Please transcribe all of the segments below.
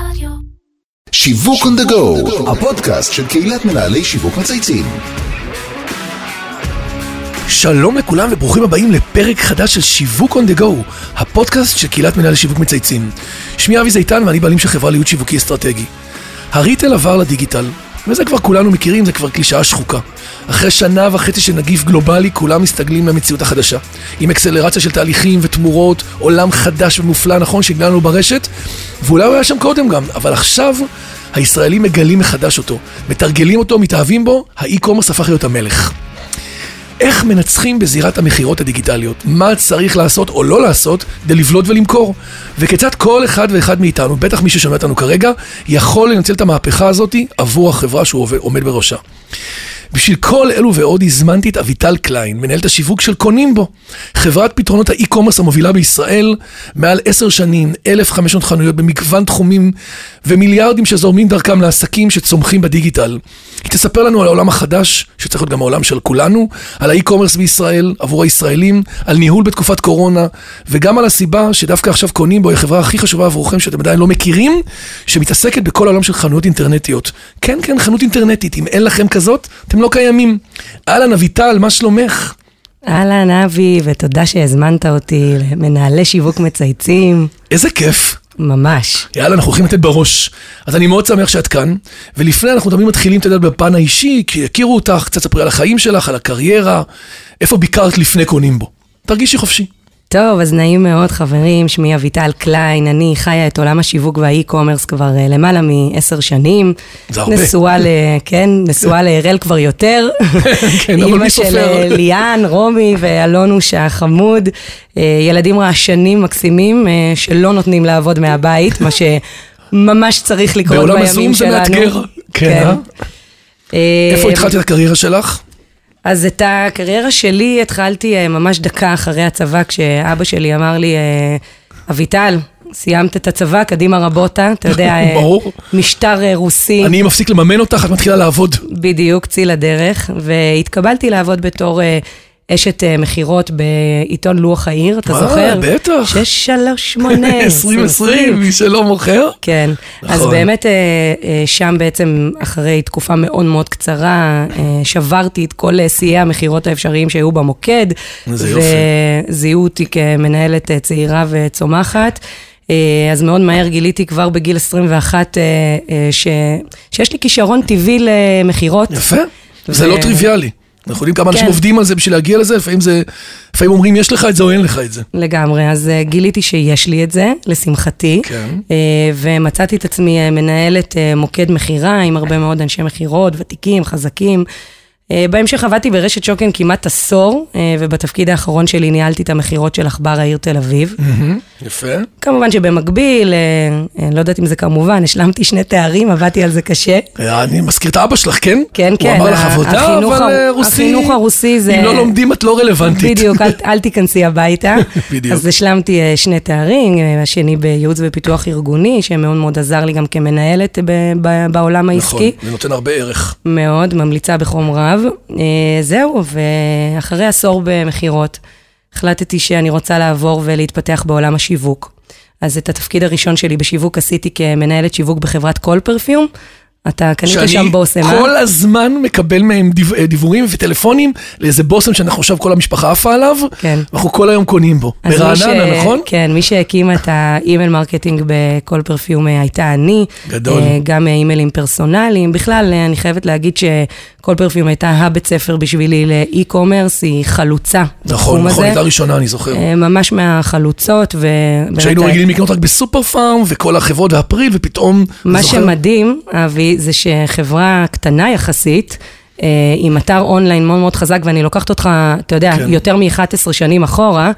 רדיו. שיווק on the go, הפודקאסט של קהילת מנהלי שיווק מצייצים. שלום לכולם וברוכים הבאים לפרק חדש של שיווק on the go, הפודקאסט של קהילת מנהלי שיווק מצייצים. שמי אבי זיתן ואני בעלים של חברה לייעוד שיווקי אסטרטגי. הריטל עבר לדיגיטל, וזה כבר כולנו מכירים, זה כבר קלישאה שחוקה. אחרי שנה וחצי של נגיף גלובלי, כולם מסתגלים למציאות החדשה. עם אקסלרציה של תהליכים ותמורות, עולם חדש ומופלא, נכון, שהגענו ברשת, ואולי הוא היה שם קודם גם, אבל עכשיו הישראלים מגלים מחדש אותו, מתרגלים אותו, מתאהבים בו, האי-קומרס הפך להיות המלך. איך מנצחים בזירת המכירות הדיגיטליות? מה צריך לעשות או לא לעשות כדי לבלוט ולמכור? וכיצד כל אחד ואחד מאיתנו, בטח מי ששומע אותנו כרגע, יכול לנצל את המהפכה הזאת עבור החברה שהוא עומד בראשה. בשביל כל אלו ועוד הזמנתי את אביטל קליין, מנהלת השיווק של קונים בו. חברת פתרונות האי-קומרס המובילה בישראל, מעל עשר שנים, 1,500 חנויות במגוון תחומים ומיליארדים שזורמים דרכם לעסקים שצומחים בדיגיטל. היא תספר לנו על העולם החדש, שצריך להיות גם העולם של כולנו, על האי-קומרס בישראל, עבור הישראלים, על ניהול בתקופת קורונה, וגם על הסיבה שדווקא עכשיו קונים בו היא החברה הכי חשובה עבורכם שאתם עדיין לא מכירים, שמתעסקת בכל העולם של חנויות אינטרנטיות. כן, כן, חנות אינטרנטית, אם אין לכם כזאת, אתם לא קיימים. אהלן, אביטל, מה שלומך? אהלן, אבי, ותודה שהזמנת אותי למנהלי שיווק מצייצים. איזה כיף. ממש. יאללה, אנחנו הולכים לתת בראש. אז אני מאוד שמח שאת כאן, ולפני אנחנו תמיד מתחילים, אתה יודע, בפן האישי, כי יכירו אותך, קצת ספרי על החיים שלך, על הקריירה, איפה ביקרת לפני קונים בו. תרגישי חופשי. טוב, אז נעים מאוד, חברים, שמי אביטל קליין, אני חיה את עולם השיווק והאי-קומרס כבר אה, למעלה מעשר שנים. זה הרבה. נשואה ל... כן, נשואה להראל כבר יותר. כן, אבל מי אימא של סופר? אה, ליאן, רומי ואלונוש החמוד. אה, ילדים רעשנים מקסימים, אה, שלא נותנים לעבוד מהבית, מה שממש צריך לקרות בעולם בימים הזום זה שלנו. מאתגר. כן, אה? אה, איפה התחלת את הקריירה שלך? אז את הקריירה שלי התחלתי אה, ממש דקה אחרי הצבא, כשאבא שלי אמר לי, אה, אביטל, סיימת את הצבא, קדימה רבותה, אתה יודע, אה, ברור. משטר רוסי, אני מפסיק לממן אותך, את מתחילה לעבוד. בדיוק, צי לדרך, והתקבלתי לעבוד בתור אשת אה, מכירות בעיתון לוח העיר, אתה אה, זוכר? בטח. 638, 2020, מי שלא מוכר. כן, אז נכון. באמת אה, אה, שם בעצם, אחרי תקופה מאוד מאוד קצרה, אה, שברתי את כל אה, שיאי המכירות האפשריים שהיו במוקד. איזה יופי. וזיהו אותי כמנהלת אה, צעירה וצומחת. אה, אז מאוד מהר גיליתי כבר בגיל 21 אה, אה, ש... שיש לי כישרון טבעי למכירות. יפה. זה ו- לא טריוויאלי. אנחנו יודעים כמה אנשים כן. עובדים על זה בשביל להגיע לזה, לפעמים זה, לפעמים אומרים יש לך את זה או אין לך את זה. לגמרי, אז אה, גיליתי שיש לי את זה, לשמחתי. כן. אה, ומצאתי את עצמי אה, מנהלת מוקד מכירה עם הרבה מאוד אנשי מכירות, ותיקים, חזקים. אה, בהמשך עבדתי ברשת שוקן כמעט עשור, אה, ובתפקיד האחרון שלי ניהלתי את המכירות של עכבר העיר תל אביב. יפה. כמובן שבמקביל, אה, לא יודעת אם זה כמובן, השלמתי שני תארים, עבדתי על זה קשה. אני מזכיר את אבא שלך, כן? כן, כן. הוא אמר לך עבודה, אבל רוסי... החינוך הרוסי זה... אם לא לומדים את לא רלוונטית. בדיוק, אל, תיכנסי הביתה. בדיוק. אז השלמתי שני תארים, השני בייעוץ ופיתוח ארגוני, שמאוד מאוד עזר לי גם כמנהלת בעולם נכון, העסקי. זה נותן הרבה ערך. מאוד, ממליצה בחום רב. אה, זהו, ואחרי עשור במכירות, החלטתי שאני רוצה לעבור ולהתפתח בעולם השיווק. אז את התפקיד הראשון שלי בשיווק עשיתי כמנהלת שיווק בחברת כל פרפיום. אתה קנית שם בושם, שאני אה? כל הזמן מקבל מהם דיו- אה, דיוורים וטלפונים לאיזה בושם שאנחנו עכשיו כל המשפחה עפה עליו, כן. ואנחנו כל היום קונים בו. ברעננה, ש- נכון? כן, מי שהקימה את ה email marketing בכל פרפיום אה, הייתה אני. גדול. גם אימיילים פרסונליים. בכלל, אני חייבת להגיד שכל פרפיום הייתה הבית ספר בשבילי ל e-commerce, היא חלוצה נכון, נכון. הייתה ראשונה, אני זוכר. אה, ממש מהחלוצות, ובאמת... שהיינו רגילים לקנות רק בסופר פארם, וכל החברות ואפריל, ופתאום... מה זוכר- שמדהים, אבי, זה שחברה קטנה יחסית, אה, עם אתר אונליין מאוד מאוד חזק, ואני לוקחת אותך, אתה יודע, כן. יותר מ-11 שנים אחורה,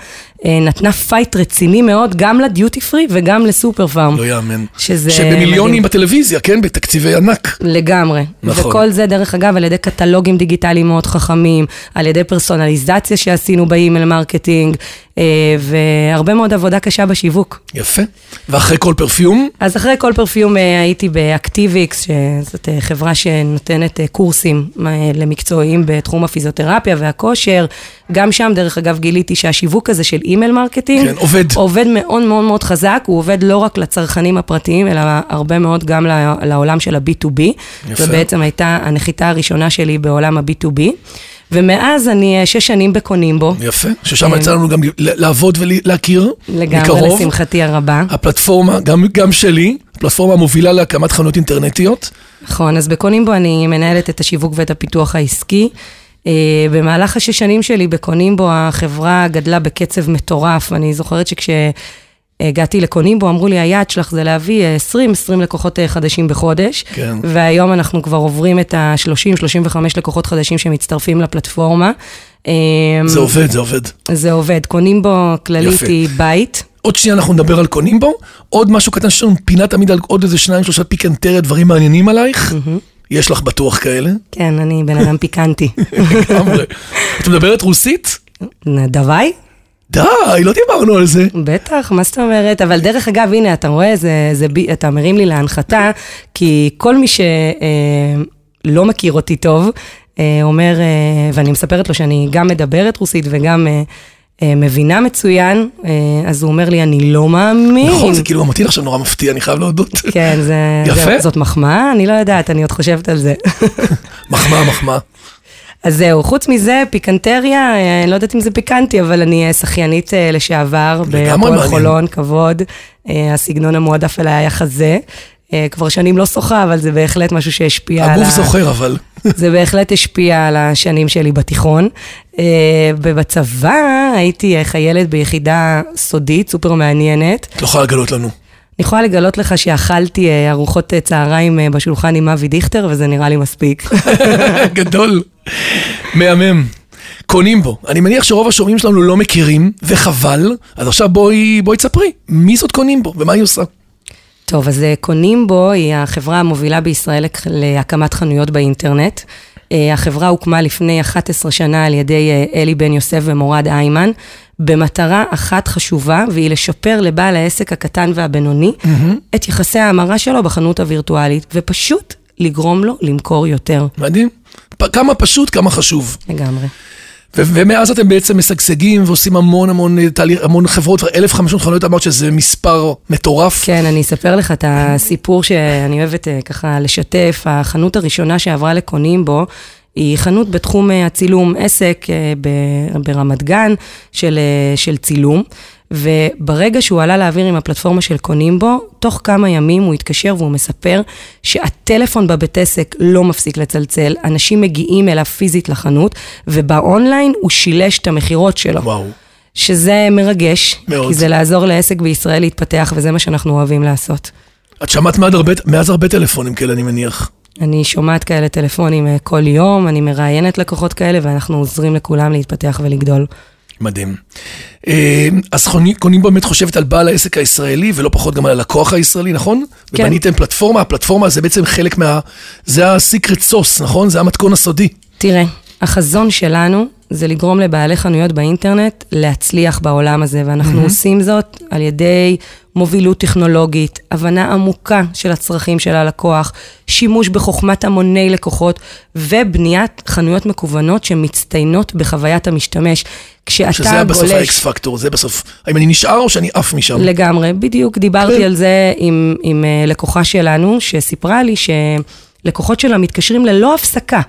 נתנה fight רציני מאוד, גם לדיוטי פרי וגם לסופר פארם. לא יאמן. שזה שבמיליונים מדהים. בטלוויזיה, כן? בתקציבי ענק. לגמרי. נכון. וכל זה, דרך אגב, על ידי קטלוגים דיגיטליים מאוד חכמים, על ידי פרסונליזציה שעשינו ב email marketing, אה, והרבה מאוד עבודה קשה בשיווק. יפה. ואחרי כל פרפיום, אז אחרי כל פרפיום אה, הייתי באקטיביקס, שזאת אה, חברה שנותנת אה, קורסים אה, למקצועיים בתחום הפיזיותרפיה והכושר. גם שם, דרך אגב, גיליתי שהשיווק הזה של email marketing. כן, עובד. עובד מאוד מאוד מאוד חזק, הוא עובד לא רק לצרכנים הפרטיים, אלא הרבה מאוד גם לעולם של ה-B2B. יפה. ובעצם הייתה הנחיתה הראשונה שלי בעולם ה-B2B. ומאז אני אה, שש שנים בקונים בו. יפה, ששם יצא לנו גם לעבוד ולהכיר לגמרי, מקרוב. לשמחתי הרבה. הפלטפורמה, גם, גם שלי, הפלטפורמה המובילה להקמת חנויות אינטרנטיות. נכון, אז בקונים בו אני מנהלת את השיווק ואת הפיתוח העסקי. Uh, במהלך השש שנים שלי בקונים בו, החברה גדלה בקצב מטורף. אני זוכרת שכשהגעתי לקונים בו, אמרו לי, היעד שלך זה להביא 20-20 לקוחות אה, חדשים בחודש. כן. והיום אנחנו כבר עוברים את ה-30-35 לקוחות חדשים שמצטרפים לפלטפורמה. אה, זה עובד, זה עובד. זה עובד. קונים בו כללית. היא בית. עוד שנייה אנחנו נדבר על קונים בו. עוד משהו קטן, יש לנו פינה תמיד על עוד איזה שניים, שלושה פיקנטריה, דברים מעניינים עלייך. יש לך בטוח כאלה. כן, אני בן אדם פיקנטי. לגמרי. את מדברת רוסית? דווי? די, לא דיברנו על זה. בטח, מה זאת אומרת? אבל דרך אגב, הנה, אתה רואה, זה, זה, אתה מרים לי להנחתה, כי כל מי שלא מכיר אותי טוב, אה, אומר, אה, ואני מספרת לו שאני גם מדברת רוסית וגם אה, אה, מבינה מצוין, אה, אז הוא אומר לי, אני לא מאמין. נכון, זה כאילו לך עכשיו נורא מפתיע, אני חייב להודות. כן, זה, יפה. זה, זאת מחמאה? אני לא יודעת, אני עוד חושבת על זה. מחמאה, מחמאה. אז זהו, חוץ מזה, פיקנטריה, אה, אני לא יודעת אם זה פיקנטי, אבל אני אה, שחיינית אה, לשעבר, בהפועל. חולון, כבוד. אה, הסגנון המועדף אליי היה חזה. אה, כבר שנים לא שוחה, אבל זה בהחלט משהו שהשפיע על ה... הגוף זוכר אבל. זה בהחלט השפיע על השנים שלי בתיכון. אה, ובצבא הייתי חיילת ביחידה סודית, סופר מעניינת. את לא יכולה לגלות לנו. אני יכולה לגלות לך שאכלתי אה, ארוחות אה, צהריים בשולחן עם אבי דיכטר, וזה נראה לי מספיק. גדול. מהמם. קונים בו. אני מניח שרוב השומעים שלנו לא מכירים, וחבל. אז עכשיו בואי, בואי תספרי, מי זאת קונים בו ומה היא עושה? טוב, אז אה, קונים בו היא החברה המובילה בישראל להקמת חנויות באינטרנט. אה, החברה הוקמה לפני 11 שנה על ידי אה, אלי בן יוסף ומורד איימן, במטרה אחת חשובה, והיא לשפר לבעל העסק הקטן והבינוני את יחסי ההמרה שלו בחנות הווירטואלית, ופשוט לגרום לו למכור יותר. מדהים. פ- כמה פשוט, כמה חשוב. לגמרי. ו- ומאז אתם בעצם משגשגים ועושים המון המון אה, תהליך, המון חברות, 1,500 חנויות אמרת שזה מספר מטורף. כן, אני אספר לך את הסיפור שאני אוהבת אה, ככה לשתף. החנות הראשונה שעברה לקונים בו, היא חנות בתחום אה, הצילום, עסק ברמת גן של, של צילום. וברגע שהוא עלה לאוויר עם הפלטפורמה של קונים בו, תוך כמה ימים הוא התקשר והוא מספר שהטלפון בבית עסק לא מפסיק לצלצל, אנשים מגיעים אליו פיזית לחנות, ובאונליין הוא שילש את המכירות שלו. וואו. שזה מרגש, מאוד. כי זה לעזור לעסק בישראל להתפתח, וזה מה שאנחנו אוהבים לעשות. את שמעת מאז הרבה, מאז הרבה טלפונים כאלה, אני מניח. אני שומעת כאלה טלפונים אה, כל יום, אני מראיינת לקוחות כאלה, ואנחנו עוזרים לכולם להתפתח ולגדול. מדהים. אה, אז חוני- קונים באמת חושבת על בעל העסק הישראלי, ולא פחות גם על הלקוח הישראלי, נכון? כן. ובניתם פלטפורמה, הפלטפורמה זה בעצם חלק מה... זה הסיקרט סוס, נכון? זה המתכון הסודי. תראה, החזון שלנו זה לגרום לבעלי חנויות באינטרנט להצליח בעולם הזה, ואנחנו עושים זאת על ידי מובילות טכנולוגית, הבנה עמוקה של הצרכים של הלקוח, שימוש בחוכמת המוני לקוחות, ובניית חנויות מקוונות שמצטיינות בחוויית המשתמש. כשאתה שזה בסוף גולש... האקס פקטור, זה בסוף, האם אני נשאר או שאני עף משם? לגמרי, בדיוק דיברתי כן. על זה עם, עם אה, לקוחה שלנו, שסיפרה לי שלקוחות שלה מתקשרים ללא הפסקה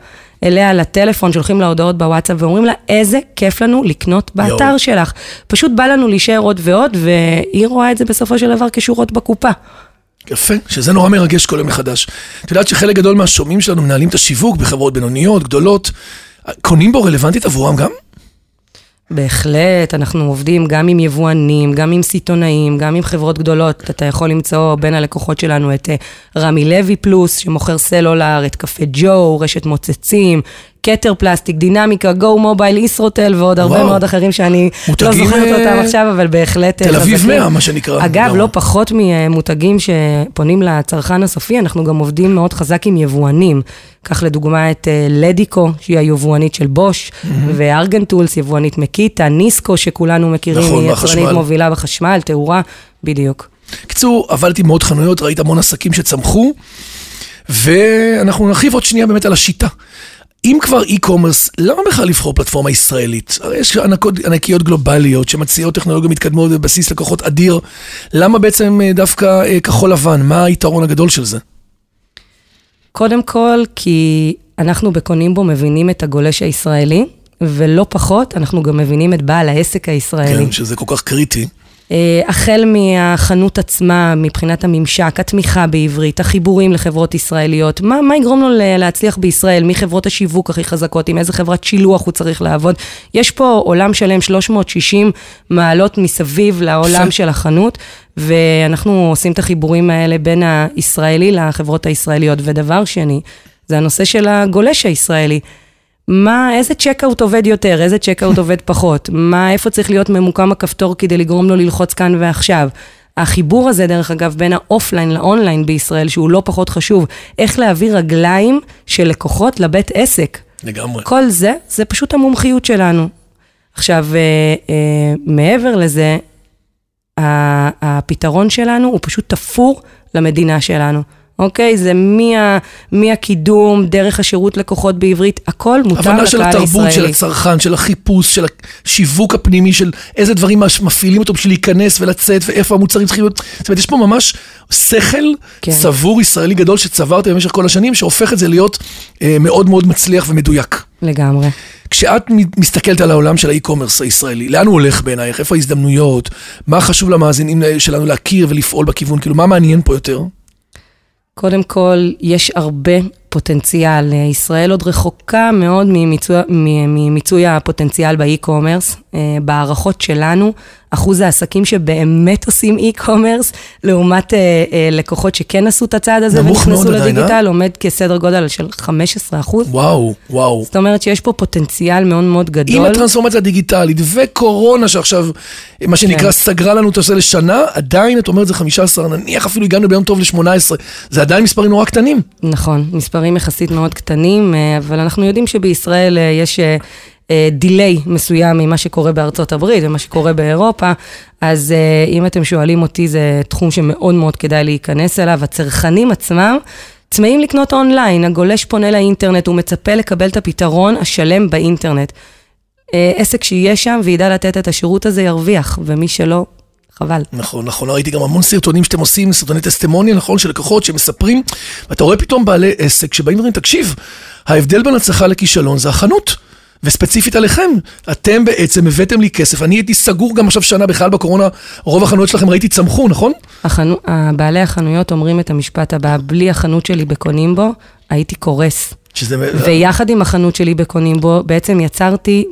אליה לטלפון, שולחים לה הודעות בוואטסאפ ואומרים לה, איזה כיף לנו לקנות באתר יואו. שלך. פשוט בא לנו להישאר עוד ועוד, והיא רואה את זה בסופו של דבר כשורות בקופה. יפה, שזה נורא מרגש כל יום מחדש. את יודעת שחלק גדול מהשומעים שלנו מנהלים את השיווק בחברות בינוניות, גדולות. קונים בו רלוונטית עבורם גם? בהחלט, אנחנו עובדים גם עם יבואנים, גם עם סיטונאים, גם עם חברות גדולות. אתה יכול למצוא בין הלקוחות שלנו את אה, רמי לוי פלוס, שמוכר סלולר, את קפה ג'ו, רשת מוצצים, כתר פלסטיק, דינמיקה, גו מובייל, ישרוטל ועוד הרבה וואו. מאוד אחרים שאני לא זוכרת אה, אותם עכשיו, אבל בהחלט אה, תל אביב חזקים. 100, מה שנקרא. אגב. לא פחות ממותגים שפונים לצרכן הסופי, אנחנו גם עובדים מאוד חזק עם יבואנים. קח לדוגמה את אה, לדיקו, שהיא היבואנית של בוש, וארגן טולס, יבואנית מקיטה, ניסקו, שכולנו מכירים, נכון, היא. יצרנית מובילה בחשמל, תאורה, בדיוק. קיצור, עבדתי מאוד חנויות, ראית המון עסקים שצמחו, ואנחנו נרחיב עוד שנייה באמת על השיטה. אם כבר e-commerce, למה בכלל לבחור פלטפורמה ישראלית? הרי יש ענקות, ענקיות גלובליות שמציעות טכנולוגיה מתקדמות בבסיס לקוחות אדיר. למה בעצם אה, דווקא אה, כחול לבן? מה היתרון הגדול של זה? קודם כל, כי אנחנו בקונים בו מבינים את הגולש הישראלי, ולא פחות, אנחנו גם מבינים את בעל העסק הישראלי. כן, שזה כל כך קריטי. אה, החל מהחנות עצמה, מבחינת הממשק, התמיכה בעברית, החיבורים לחברות ישראליות, מה, מה יגרום לו להצליח בישראל, מי חברות השיווק הכי חזקות, עם איזה חברת שילוח הוא צריך לעבוד. יש פה עולם שלם, 360 מעלות מסביב לעולם של החנות, ואנחנו עושים את החיבורים האלה בין הישראלי לחברות הישראליות. ודבר שני, זה הנושא של הגולש הישראלי. מה, איזה checkout עובד יותר, איזה checkout עובד פחות, מה, איפה צריך להיות ממוקם הכפתור כדי לגרום לו ללחוץ כאן ועכשיו. החיבור הזה, דרך אגב, בין האופליין לאונליין בישראל, שהוא לא פחות חשוב, איך להביא רגליים של לקוחות לבית עסק. לגמרי. כל זה, זה פשוט המומחיות שלנו. עכשיו, אה, אה, מעבר לזה, הפתרון שלנו הוא פשוט תפור למדינה שלנו. אוקיי? זה מה, מהקידום, דרך השירות לקוחות בעברית, הכל מותר לקהל הישראלי. הבנה של התרבות, של הצרכן, של החיפוש, של השיווק הפנימי, של איזה דברים מפעילים אותו בשביל להיכנס ולצאת, ואיפה המוצרים צריכים להיות. זאת אומרת, יש פה ממש שכל כן. צבור ישראלי גדול שצברתם במשך כל השנים, שהופך את זה להיות אה, מאוד מאוד מצליח ומדויק. לגמרי. כשאת מסתכלת על העולם של ה e-commerce הישראלי, לאן הוא הולך בעינייך? איפה ההזדמנויות? מה חשוב למאזינים שלנו להכיר ולפעול בכיוון? כאילו, מה מעניין פה יותר? קודם כל, יש הרבה פוטנציאל. ישראל עוד רחוקה מאוד ממיצוי, ממיצוי הפוטנציאל ב e-commerce. אה, בהערכות שלנו, אחוז העסקים שבאמת עושים e-commerce, לעומת אה, אה, לקוחות שכן עשו את הצעד הזה ונכנסו לדיגיטל, עומד כסדר גודל של 15 אחוז. וואו, וואו. זאת אומרת שיש פה פוטנציאל מאוד מאוד גדול. עם הטרנספורמציה הדיגיטלית וקורונה שעכשיו, מה שנקרא, כן. סגרה לנו את הנושא לשנה, עדיין, את אומרת, זה 15, נניח אפילו הגענו ביום טוב ל-18, זה עדיין מספרים נורא קטנים. נכון, מספרים יחסית מאוד קטנים, אבל אנחנו יודעים שבישראל יש... דיליי אה, מסוים ממה שקורה בארצות הברית ומה שקורה באירופה, אז uh, אם אתם שואלים אותי, זה תחום שמאוד מאוד כדאי להיכנס אליו. הצרכנים עצמם צמאים לקנות אונליין, הגולש פונה לאינטרנט, הוא מצפה לקבל את הפתרון השלם באינטרנט. Uh, עסק שיהיה שם וידע לתת את השירות הזה ירוויח, ומי שלא, חבל. נכון, נכון, ראיתי גם המון סרטונים שאתם עושים, סרטוני טסטימוניה, נכון, של לקוחות שמספרים, ואתה רואה פתאום בעלי עסק שבאים ואומרים, תקשיב, ההבדל בין הצלחה לכישלון זה החנות. וספציפית עליכם, אתם בעצם הבאתם לי כסף, אני הייתי סגור גם עכשיו שנה בכלל בקורונה, רוב החנויות שלכם ראיתי צמחו, נכון? החנו... בעלי החנויות אומרים את המשפט הבא, בלי החנות שלי בקונים בו, הייתי קורס. שזה... ויחד עם החנות שלי בקונים בו, בעצם יצרתי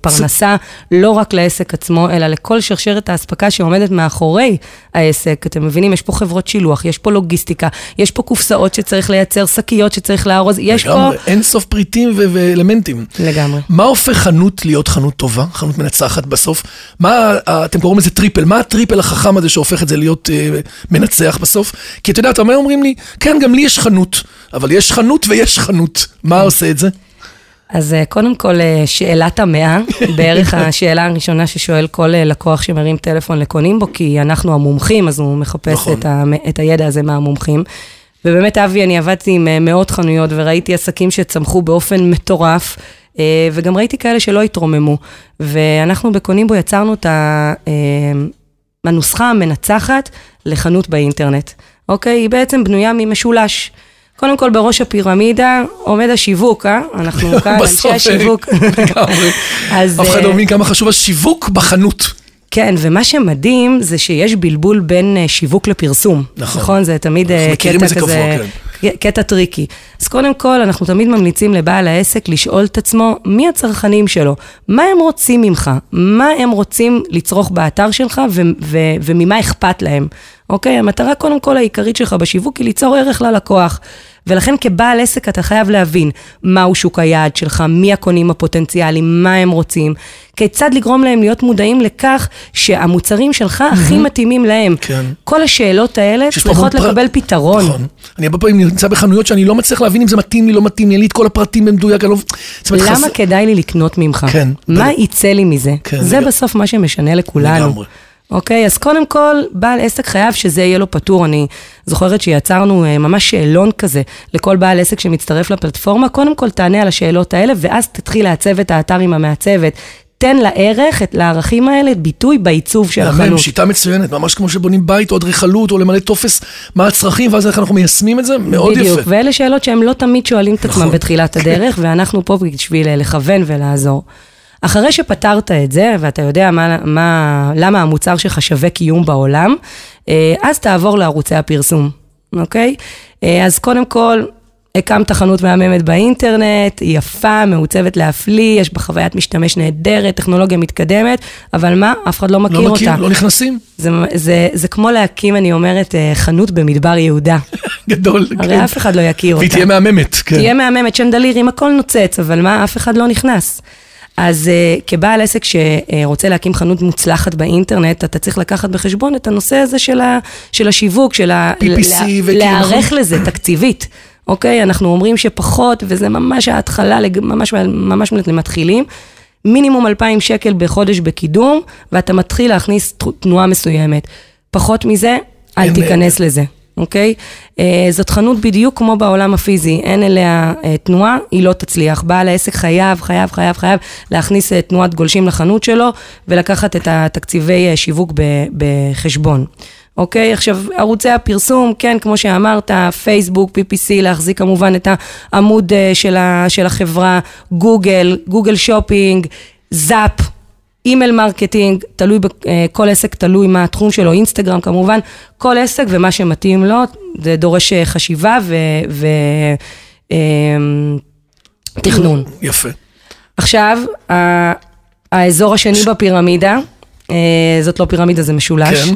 פרנסה לא רק לעסק עצמו, אלא לכל שרשרת האספקה שעומדת מאחורי העסק. אתם מבינים, יש פה חברות שילוח, יש פה לוגיסטיקה, יש פה קופסאות שצריך לייצר, שקיות שצריך לארוז, יש לגמרי, פה... אין סוף פריטים ו- ואלמנטים. לגמרי. מה הופך חנות להיות חנות טובה, חנות מנצחת בסוף? מה, אתם קוראים לזה triple, מה ה triple החכם הזה שהופך את זה להיות uh, מנצח בסוף? כי אתה יודע, אתה אומר, אומרים לי, כן, גם לי יש חנות, אבל יש חנות ויש חנות. מה עושה את זה? אז אה, קודם כל, אה, שאלת המאה, בערך השאלה הראשונה ששואל כל אה, לקוח שמרים טלפון לקונימבו, כי אנחנו המומחים, אז הוא מחפש נכון. את, ה, את הידע הזה מהמומחים. ובאמת, אבי, אני עבדתי עם מאות חנויות וראיתי עסקים שצמחו באופן מטורף, וגם ראיתי כאלה שלא התרוממו. ואנחנו בקונים בו יצרנו את הנוסחה המנצחת לחנות באינטרנט. אוקיי? היא בעצם בנויה ממשולש. קודם כל, בראש הפירמידה עומד השיווק, אה? אנחנו כאן, אנשי השיווק. אף אחד לא אה, מבין כמה חשוב השיווק בחנות. כן, ומה שמדהים זה שיש בלבול בין אה, שיווק לפרסום. נכון. נכון? זה תמיד אה, קטע כזה... קבוע, כן. קטע tricky. אז קודם כל, אנחנו תמיד ממליצים לבעל העסק לשאול את עצמו, מי הצרכנים שלו? מה הם רוצים ממך? מה הם רוצים לצרוך באתר שלך ו- ו- וממה אכפת להם? אוקיי? המטרה קודם כל העיקרית שלך בשיווק היא ליצור ערך ללקוח. ולכן כבעל עסק אתה חייב להבין מהו שוק היעד שלך, מי הקונים הפוטנציאליים, מה הם רוצים, כיצד לגרום להם להיות מודעים לכך שהמוצרים שלך mm-hmm. הכי מתאימים להם. כן. כל השאלות האלה צריכות לקבל פר... פתרון. נכון. אני הרבה פעמים נמצא בחנויות שאני לא מצליח להבין אם זה מתאים לי, לא מתאים לי, אין לי את כל הפרטים במדויק, אני לא... למה חס... כדאי לי לקנות ממך? כן. מה ב... יצא לי מזה? כן, זה לג... בסוף מה שמשנה לכולנו. לגמרי. אוקיי? אז קודם כל, בעל עסק חייב שזה יהיה לו פטור. אני זוכרת שיצרנו אה, ממש שאלון כזה לכל בעל עסק שמצטרף לפלטפורמה. קודם כל, תענה על השאלות האלה, ואז תתחיל לעצב את האתר עם המעצבת. תן לערך, את, לערכים האלה, ביטוי בעיצוב של החנות. שיטה מצוינת, ממש כמו שבונים בית או אדריכלות או למלא טופס, מה הצרכים, ואז איך אנחנו מיישמים את זה, מאוד בדיוק, יפה. ואלה שאלות שהם לא תמיד שואלים את עצמם נכון. בתחילת הדרך, ואנחנו פה בשביל אה, לכוון ולעזור. אחרי שפתרת את זה, ואתה יודע מה, מה, למה המוצר שלך שווה קיום בעולם, אה, אז תעבור לערוצי הפרסום, אוקיי? אה, אז קודם כל, הקמת חנות מהממת באינטרנט, היא יפה, מעוצבת להפליא, יש בה חוויית משתמש נהדרת, טכנולוגיה מתקדמת, אבל מה? אף אחד לא מכיר לא מכיר, אותה. לא נכנסים, זה, זה, זה כמו להקים, אני אומרת, אה, חנות במדבר יהודה. גדול. הרי כן. אף אחד לא יכיר אותה. והיא תהיה מהממת, כן. תהיה מהממת, שנדלירים, הכל נוצץ, אבל מה, אף אחד לא נכנס. אז uh, כבעל עסק שרוצה להקים חנות מוצלחת באינטרנט, אתה צריך לקחת בחשבון את הנושא הזה של, ה, של השיווק, של ה... PPC וכאילו, להיערך? לזה תקציבית. אוקיי? אנחנו אומרים שפחות, וזה ממש ההתחלה, ממש, ממש למתחילים. מינימום 2,000 שקל בחודש בקידום, ואתה מתחיל להכניס תנועה מסוימת. פחות מזה, אל תיכנס לזה, אוקיי? אה, זאת חנות בדיוק כמו בעולם הפיזי, אין אליה אה, תנועה, היא לא תצליח. בעל העסק חייב, חייב, חייב, חייב להכניס אה, תנועת גולשים לחנות שלו, ולקחת את התקציבי שיווק בחשבון. אוקיי, עכשיו ערוצי הפרסום, כן, כמו שאמרת, פייסבוק, PPC, להחזיק כמובן את העמוד של, של החברה, גוגל, גוגל שופינג, זאפ, email marketing, תלוי, אה, כל עסק תלוי מה התחום שלו, אינסטגרם כמובן, כל עסק ומה שמתאים לו, זה דורש אה, חשיבה ו... ו תכנון. יפה. עכשיו, האזור השני בפירמידה, אה, זאת לא פירמידה, זה משולש. כן.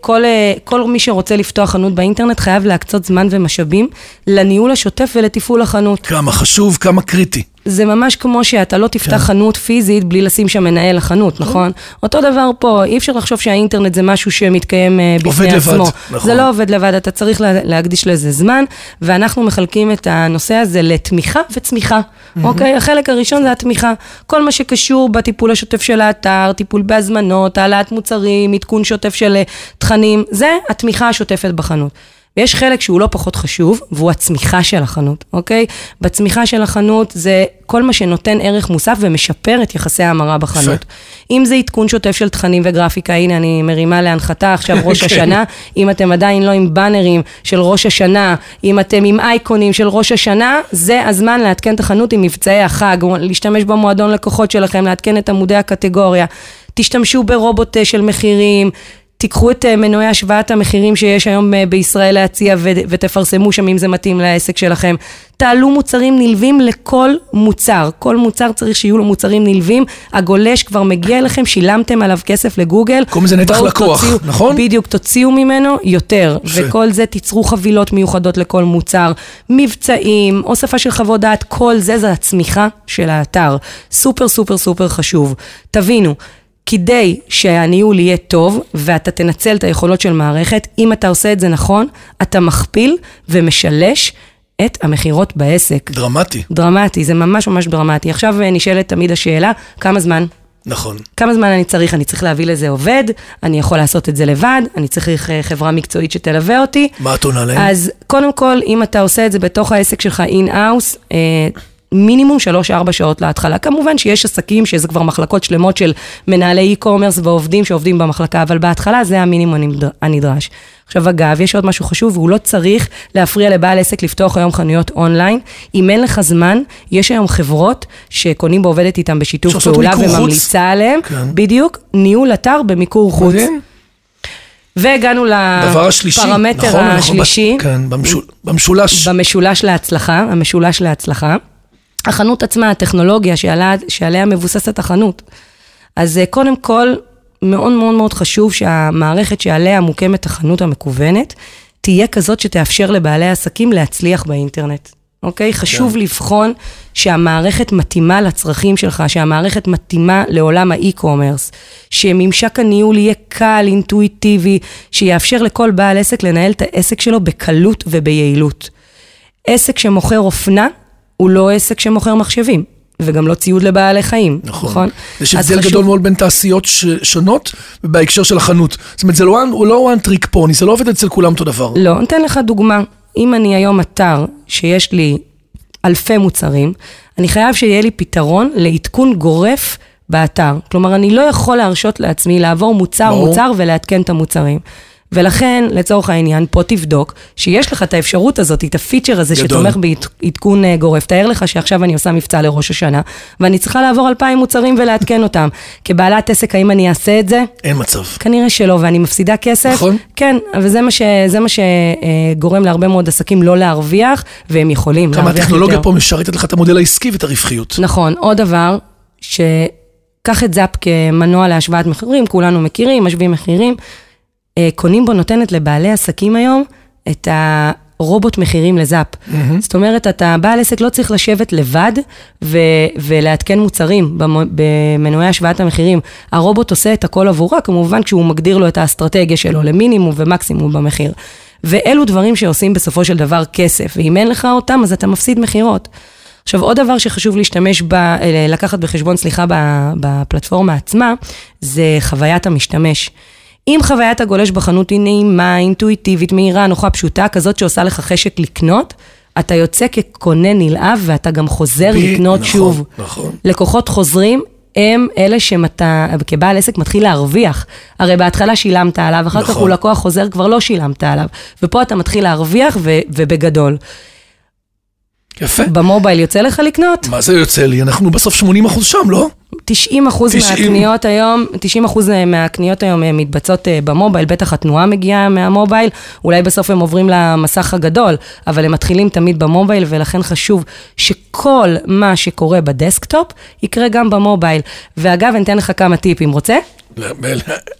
כל, כל מי שרוצה לפתוח חנות באינטרנט חייב להקצות זמן ומשאבים לניהול השוטף ולתפעול החנות. כמה חשוב, כמה קריטי. זה ממש כמו שאתה לא תפתח כן. חנות פיזית בלי לשים שם מנהל לחנות, נכון? אותו דבר פה, אי אפשר לחשוב שהאינטרנט זה משהו שמתקיים אה, בפני עובד לבד, עצמו. נכון. זה לא עובד לבד, אתה צריך לה- להקדיש לזה זמן, ואנחנו מחלקים את הנושא הזה לתמיכה וצמיחה, אוקיי? החלק הראשון זה התמיכה. כל מה שקשור בטיפול השוטף של האתר, טיפול בהזמנות, העלאת מוצרים, עדכון שוטף של אה, תכנים, זה התמיכה השוטפת בחנות. ויש חלק שהוא לא פחות חשוב, והוא הצמיחה של החנות, אוקיי? בצמיחה של החנות זה כל מה שנותן ערך מוסף ומשפר את יחסי ההמרה בחנות. אם זה עדכון שוטף של תכנים וגרפיקה, הנה אני מרימה להנחתה עכשיו ראש כן. השנה, אם אתם עדיין לא עם באנרים של ראש השנה, אם אתם עם אייקונים של ראש השנה, זה הזמן לעדכן את החנות עם מבצעי החג, להשתמש במועדון לקוחות שלכם, לעדכן את עמודי הקטגוריה. תשתמשו ברובוט של מחירים. תיקחו את אה, מנועי השוואת המחירים שיש היום אה, בישראל להציע ו- ותפרסמו שם אם זה מתאים לעסק שלכם. תעלו מוצרים נלווים לכל מוצר. כל מוצר צריך שיהיו לו מוצרים נלווים. הגולש כבר מגיע אליכם, שילמתם עליו כסף לגוגל. קוראים לזה נתח לקוח, תוציאו- נכון? בדיוק, תוציאו ממנו יותר. יפה. וכל זה תיצרו חבילות מיוחדות לכל מוצר. מבצעים, הוספה של חוות דעת, כל זה זה הצמיחה של האתר. סופר סופר סופר חשוב. תבינו. כדי שהניהול יהיה טוב ואתה תנצל את היכולות של מערכת, אם אתה עושה את זה נכון, אתה מכפיל ומשלש את המכירות בעסק. דרמטי, דרמטי, זה ממש ממש דרמטי. עכשיו אה, נשאלת תמיד השאלה, כמה זמן? נכון. כמה זמן אני צריך? אני צריך להביא לזה עובד, אני יכול לעשות את זה לבד, אני צריך אה, חברה מקצועית שתלווה אותי. מה את עונה להם? אז קודם כל, אם אתה עושה את זה בתוך העסק שלך in-house, אה, מינימום 3-4 שעות להתחלה. כמובן שיש עסקים שזה כבר מחלקות שלמות של מנהלי e-commerce ועובדים שעובדים במחלקה, אבל בהתחלה זה המינימום הנדר- הנדרש. עכשיו אגב, יש עוד משהו חשוב, והוא לא צריך להפריע לבעל עסק לפתוח היום חנויות אונליין. אם אין לך זמן, יש היום חברות שקונים ועובדת איתם בשיתוף פעולה מיקור חוץ. וממליצה עליהם, כן. בדיוק, ניהול אתר במיקור חוץ. מדהים. והגענו דבר השלישי, לפרמטר נכון? אנחנו ב- השלישי. כן, במשול- במשולש. במשולש להצלחה, המשולש להצלחה. החנות עצמה, הטכנולוגיה שעליה, שעליה מבוססת החנות. אז אה, קודם כל, מאוד מאוד מאוד חשוב שהמערכת שעליה מוקמת החנות המקוונת, תהיה כזאת שתאפשר לבעלי העסקים להצליח באינטרנט. אוקיי? חשוב כן. לבחון שהמערכת מתאימה לצרכים שלך, שהמערכת מתאימה לעולם האי-קומרס, שממשק הניהול יהיה קל, אינטואיטיבי, שיאפשר לכל בעל עסק לנהל את העסק שלו בקלות וביעילות. עסק שמוכר אופנה הוא לא עסק שמוכר מחשבים, וגם לא ציוד לבעלי חיים, נכון. נכון? יש הבדל חשוב- גדול מאוד בין תעשיות ש- שונות בהקשר של החנות. זאת אומרת, זה לא one- הוא לא one trick pony, זה לא עובד אצל כולם אותו דבר. לא, ניתן לך דוגמה. אם אני היום אתר שיש לי אלפי מוצרים, אני חייב שיהיה לי פתרון לעדכון גורף באתר. כלומר, אני לא יכול להרשות לעצמי לעבור מוצר ברור. מוצר ולעדכן את המוצרים. ולכן, לצורך העניין, פה תבדוק שיש לך את האפשרות הזאת, את הפיצ'ר הזה גדול. שתומך בעדכון אה, גורף. תאר לך שעכשיו אני עושה מבצע לראש השנה, ואני צריכה לעבור אלפיים מוצרים ולעדכן אותם. כבעלת עסק, האם אני אעשה את זה? אין מצב. כנראה שלא, ואני מפסידה כסף. נכון. כן, אבל זה מה, ש, מה שגורם להרבה מאוד עסקים לא להרוויח, והם יכולים כמה להרוויח הטכנולוגיה יותר. פה משרתת לך את המודל העסקי ואת הרווחיות. נכון, עוד דבר, שקח את זאפ כמנוע להשוואת מחירים, כולנו מכירים, משווים מחירים. אה, קונים בו נותנת לבעלי עסקים היום את הרובוט מחירים לזאפ. זאת אומרת, אתה בעל עסק לא צריך לשבת לבד ו- ולעדכן מוצרים במו- במנועי השוואת המחירים. הרובוט עושה את הכל עבורה, כמובן כשהוא מגדיר לו את האסטרטגיה שלו למינימום ומקסימום במחיר. ואלו דברים שעושים בסופו של דבר כסף, ואם אין לך אותם, אז אתה מפסיד מכירות. עכשיו, עוד דבר שחשוב להשתמש ב... אה, לקחת בחשבון, סליחה, בפלטפורמה עצמה, זה חוויית המשתמש. אם חוויית הגולש בחנות היא נעימה, אינטואיטיבית, מהירה, נוחה, פשוטה, כזאת שעושה לך חשק לקנות, אתה יוצא כקונה נלהב ואתה גם חוזר ב- לקנות נכון, שוב. נכון. לקוחות חוזרים הם אלה שאתה, כבעל עסק, מתחיל להרוויח. הרי בהתחלה שילמת עליו, אחר כך נכון. הוא לקוח חוזר, כבר לא שילמת עליו. ופה אתה מתחיל להרוויח ו- ובגדול. יפה. במובייל יוצא לך לקנות? מה זה יוצא לי? אנחנו בסוף 80 אחוז שם, לא? 90 אחוז 90. מהקניות היום, 90 אחוז מהקניות היום אה, מתבצעות אה, במובייל, בטח התנועה מגיעה מהמובייל, אולי בסוף הם עוברים למסך הגדול, אבל הם מתחילים תמיד במובייל, ולכן חשוב שכל מה שקורה ב desktop יקרה גם במובייל. ואגב, אני אתן לך כמה טיפים, רוצה?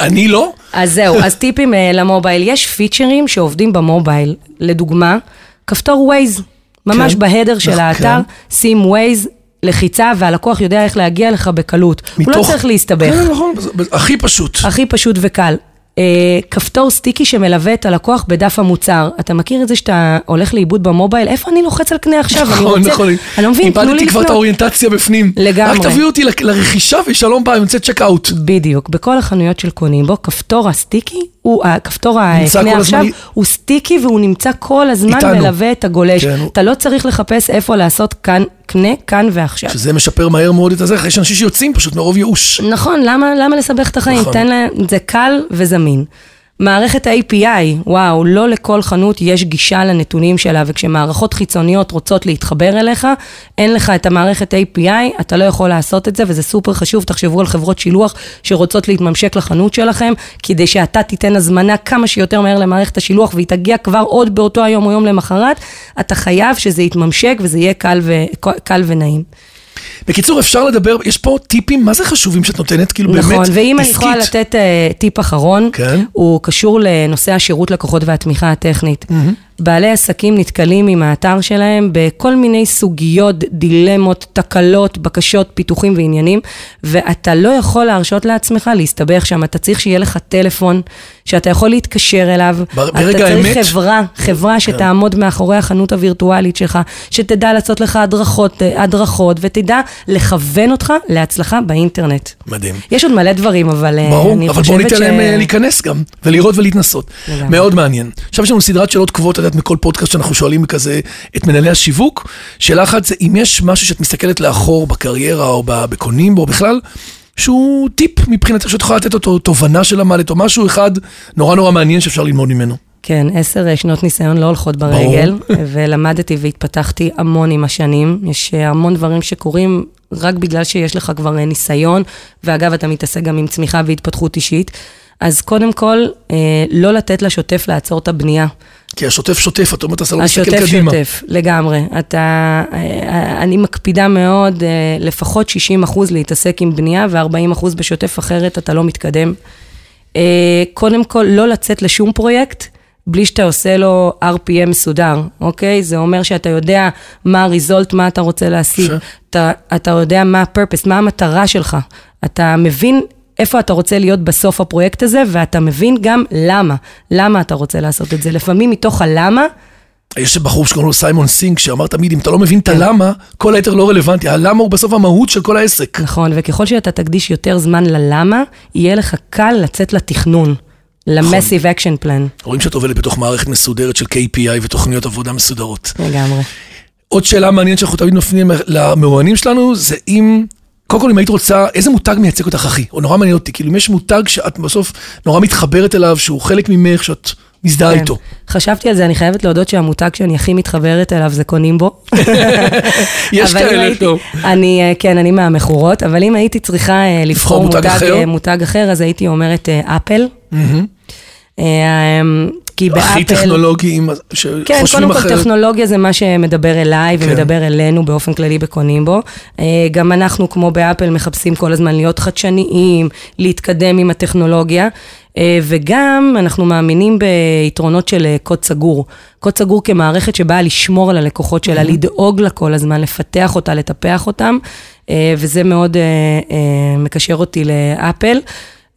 אני לא? אז זהו, אז טיפים אה, למובייל. יש פיצ'רים שעובדים במובייל, לדוגמה, כפתור Waze, ממש כן. ב-header של נכון, האתר, שים Waze, לחיצה, והלקוח יודע איך להגיע לך בקלות. הוא לא צריך להסתבך. כן, נכון, הכי פשוט. הכי פשוט וקל. אה, כפתור sticky שמלווה את הלקוח בדף המוצר. אתה מכיר את זה שאתה הולך לאיבוד במובייל? איפה אני לוחץ על קנה עכשיו? אני נכון, רוצה... נכון. אני לא מבין, תנו לי איבדתי כבר את לקנות. האוריינטציה בפנים. לגמרי. רק תביאו אותי לרכישה ושלום ביי, אני יוצא check out. בדיוק, בכל החנויות של קונימבו, כפתור ה-sticky, הוא, הכפתור נמצא הקנה עכשיו, הזמן- הוא sticky והוא נמצא כל הזמן איתנו. מלווה את הגולש. כן. אתה לא צריך לחפש איפה לעשות כאן, קנה, כאן ועכשיו. שזה משפר מהר מאוד את הזה, יש אנשים שיוצאים פשוט מרוב ייאוש. נכון, למה, למה לסבך את החיים? נכון. תן להם, זה קל וזמין. מערכת ה-API, וואו, לא לכל חנות יש גישה לנתונים שלה, וכשמערכות חיצוניות רוצות להתחבר אליך, אין לך את המערכת API, אתה לא יכול לעשות את זה, וזה סופר חשוב, תחשבו על חברות שילוח שרוצות להתממשק לחנות שלכם, כדי שאתה תיתן הזמנה כמה שיותר מהר למערכת השילוח, והיא תגיע כבר עוד באותו היום או יום למחרת, אתה חייב שזה יתממשק וזה יהיה קל, ו... קל ונעים. בקיצור, אפשר לדבר, יש פה טיפים, מה זה חשובים שאת נותנת, כאילו באמת, נכון, ואם אני עסקית. יכולה לתת uh, טיפ אחרון, כן. הוא קשור לנושא השירות לקוחות והתמיכה הטכנית. בעלי עסקים נתקלים עם האתר שלהם בכל מיני סוגיות, דילמות, תקלות, בקשות, פיתוחים ועניינים, ואתה לא יכול להרשות לעצמך להסתבך שם, אתה צריך שיהיה לך טלפון, שאתה יכול להתקשר אליו. בר- אתה צריך האמת- כן. חברה, חברה שתעמוד מאחורי החנות הווירטואלית שלך, שתדע לעשות לך הדרכות, הדרכות, ותדע לכוון אותך להצלחה באינטרנט. מדהים. יש עוד מלא דברים, אבל אה, ברור, אני אבל חושבת בואו ניתן ש... להם אה, להיכנס גם, ולראות ולהתנסות. לגמרי. מאוד מעניין. עכשיו יש לנו סדרת שאלות קבועות, את יודעת, מכל פודקאסט שאנחנו שואלים כזה את מנהלי השיווק. שאלה אחת זה אם יש משהו שאת מסתכלת לאחור בקריירה או בקונים או בכלל, שהוא טיפ מבחינתך שאת יכולה לתת אותו, תובנה שלמדת, או משהו אחד נורא נורא מעניין שאפשר ללמוד ממנו. כן, עשר אה, שנות ניסיון לא הולכות ברגל, ולמדתי והתפתחתי המון עם השנים. יש אה, המון דברים שקורים רק בגלל שיש לך כבר אה, ניסיון, ואגב, אתה מתעסק גם עם צמיחה והתפתחות אישית. אז קודם כל, לא לתת לשוטף לעצור את הבנייה. כי השוטף שוטף, את אומרת, אתה לא מסתכל השוטף קדימה. שוטף, לגמרי. אתה, אה, אני מקפידה מאוד, אה, לפחות 60 אחוז להתעסק עם בנייה ו-40 אחוז בשוטף, אחרת אתה לא מתקדם. אה, קודם כל, לא לצאת לשום פרויקט. בלי שאתה עושה לו RPM מסודר, אוקיי? זה אומר שאתה יודע מה ה-result, מה אתה רוצה להשיג. אתה, אתה יודע מה ה-purpose, מה המטרה שלך. אתה מבין איפה אתה רוצה להיות בסוף הפרויקט הזה, ואתה מבין גם למה. למה אתה רוצה לעשות את זה. לפעמים מתוך הלמה, יש בחור שקוראים לו סיימון סינק, שאמר תמיד, אם אתה לא מבין את הלמה, כל היתר לא רלוונטי. הלמה הוא בסוף המהות של כל העסק. נכון, וככל שאתה תקדיש יותר זמן ללמה, יהיה לך קל לצאת לתכנון. ל-massive action plan. רואים שאת עובדת בתוך מערכת מסודרת של KPI ותוכניות עבודה מסודרות. לגמרי. עוד שאלה מעניינת שאנחנו תמיד מפנים למרואיינים שלנו, זה אם, קודם כל אם היית רוצה, איזה מותג מייצג אותך הכי? או נורא מעניין אותי, כאילו אם יש מותג שאת בסוף נורא מתחברת אליו, שהוא חלק ממך, שאת מזדהה כן. איתו. חשבתי על זה, אני חייבת להודות שהמותג שאני הכי מתחברת אליו זה קונים בו. יש כאלה, טוב. אני, אה, כן, אני מהמכורות, אבל אם הייתי צריכה אה, לבחור מותג מותג אחר? אה, מותג אחר, אז הייתי אומרת אפל. אה, כי באפל... הכי טכנולוגי, עם- כן, שחושבים קודם כל אחרת. טכנולוגיה זה מה שמדבר אליי כן. ומדבר אלינו באופן כללי בקונים בו. אה, גם אנחנו, כמו באפל, מחפשים כל הזמן להיות חדשניים, להתקדם עם הטכנולוגיה. אה, וגם אנחנו מאמינים ביתרונות של אה, קוד סגור. קוד סגור כמערכת שבאה לשמור על הלקוחות שלה, לדאוג לה כל הזמן, לפתח אותה, לטפח אותם, וזה מאוד מקשר אותי לאפל.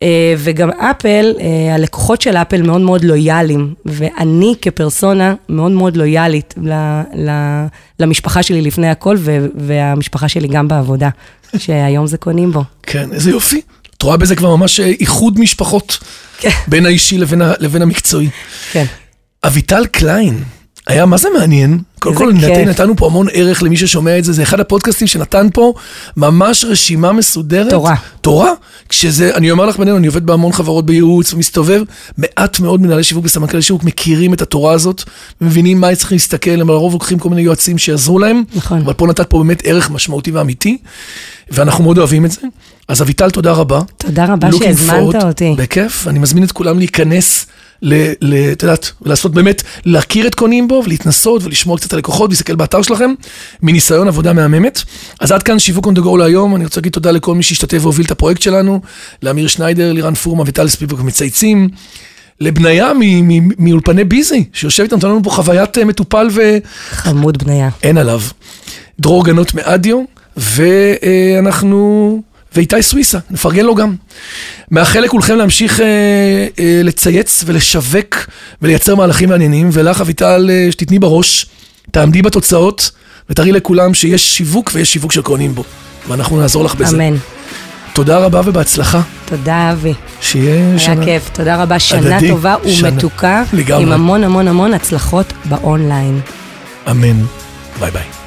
אה, וגם אפל, אה, הלקוחות של אפל מאוד מאוד לויאליים, ואני כפרסונה מאוד מאוד לויאלית ל, ל, למשפחה שלי לפני הכל, ו, והמשפחה שלי גם בעבודה, שהיום זה קונים בו. כן, איזה יופי. את רואה בזה כבר ממש אה, איחוד משפחות כן. בין האישי לבין ה- לבין המקצועי. כן. אביטל קליין, היה מה זה מעניין. קודם כל, נת- כיף. נתנו פה המון ערך למי ששומע את זה, זה אחד הפודקאסטים שנתן פה ממש רשימה מסודרת. תורה. תורה. כשזה, אני אומר לך בינינו, אני עובד בהמון חברות בייעוץ ומסתובב, מעט מאוד מנהלי שיווק וסמנכ"לי שיווק מכירים את התורה הזאת, מבינים מה הם צריכים להסתכל, הם לרוב לוקחים כל מיני יועצים שיעזרו להם. נכון. אבל פה נתת פה באמת ערך משמעותי ואמיתי, ואנחנו מאוד אוהבים את זה. אז אביטל, תודה רבה. תודה רבה שהזמנת. אותי. בכיף, אני מזמין את כולם להיכנס, את יודעת, ולעשות באמת, להכיר את קונים בו, ולהתנסות, ולשמוע קצת על לקוחות, ולהסתכל באתר שלכם, מניסיון עבודה מהממת. אז עד כאן שיווק on the go להיום, אני רוצה להגיד תודה לכל מי שהשתתף והוביל את הפרויקט שלנו, לאמיר שניידר, לירן פורמה וטל ספיבוק מצייצים. לבניה מאולפני ביזי, שיושב איתנו, נותן לנו פה חוויית אה, מטופל ואין חמוד בניה. עליו. דרור גנות מאדיו, ואנחנו... ואיתי סוויסה, נפרגן לו גם. מאחל לכולכם להמשיך אה, אה, לצייץ ולשווק ולייצר מהלכים מעניינים, ולך אביטל, אה, שתתני בראש, תעמדי בתוצאות, ותראי לכולם שיש שיווק ויש שיווק שקונים בו. ואנחנו נעזור לך בזה. אמן. תודה רבה ובהצלחה. תודה, אבי. שיהיה היה שנה. כיף. תודה רבה. שנה הדדי. טובה. ומתוקה, לגמרי. עם המון המון המון הצלחות באונליין. אמן. ביי ביי.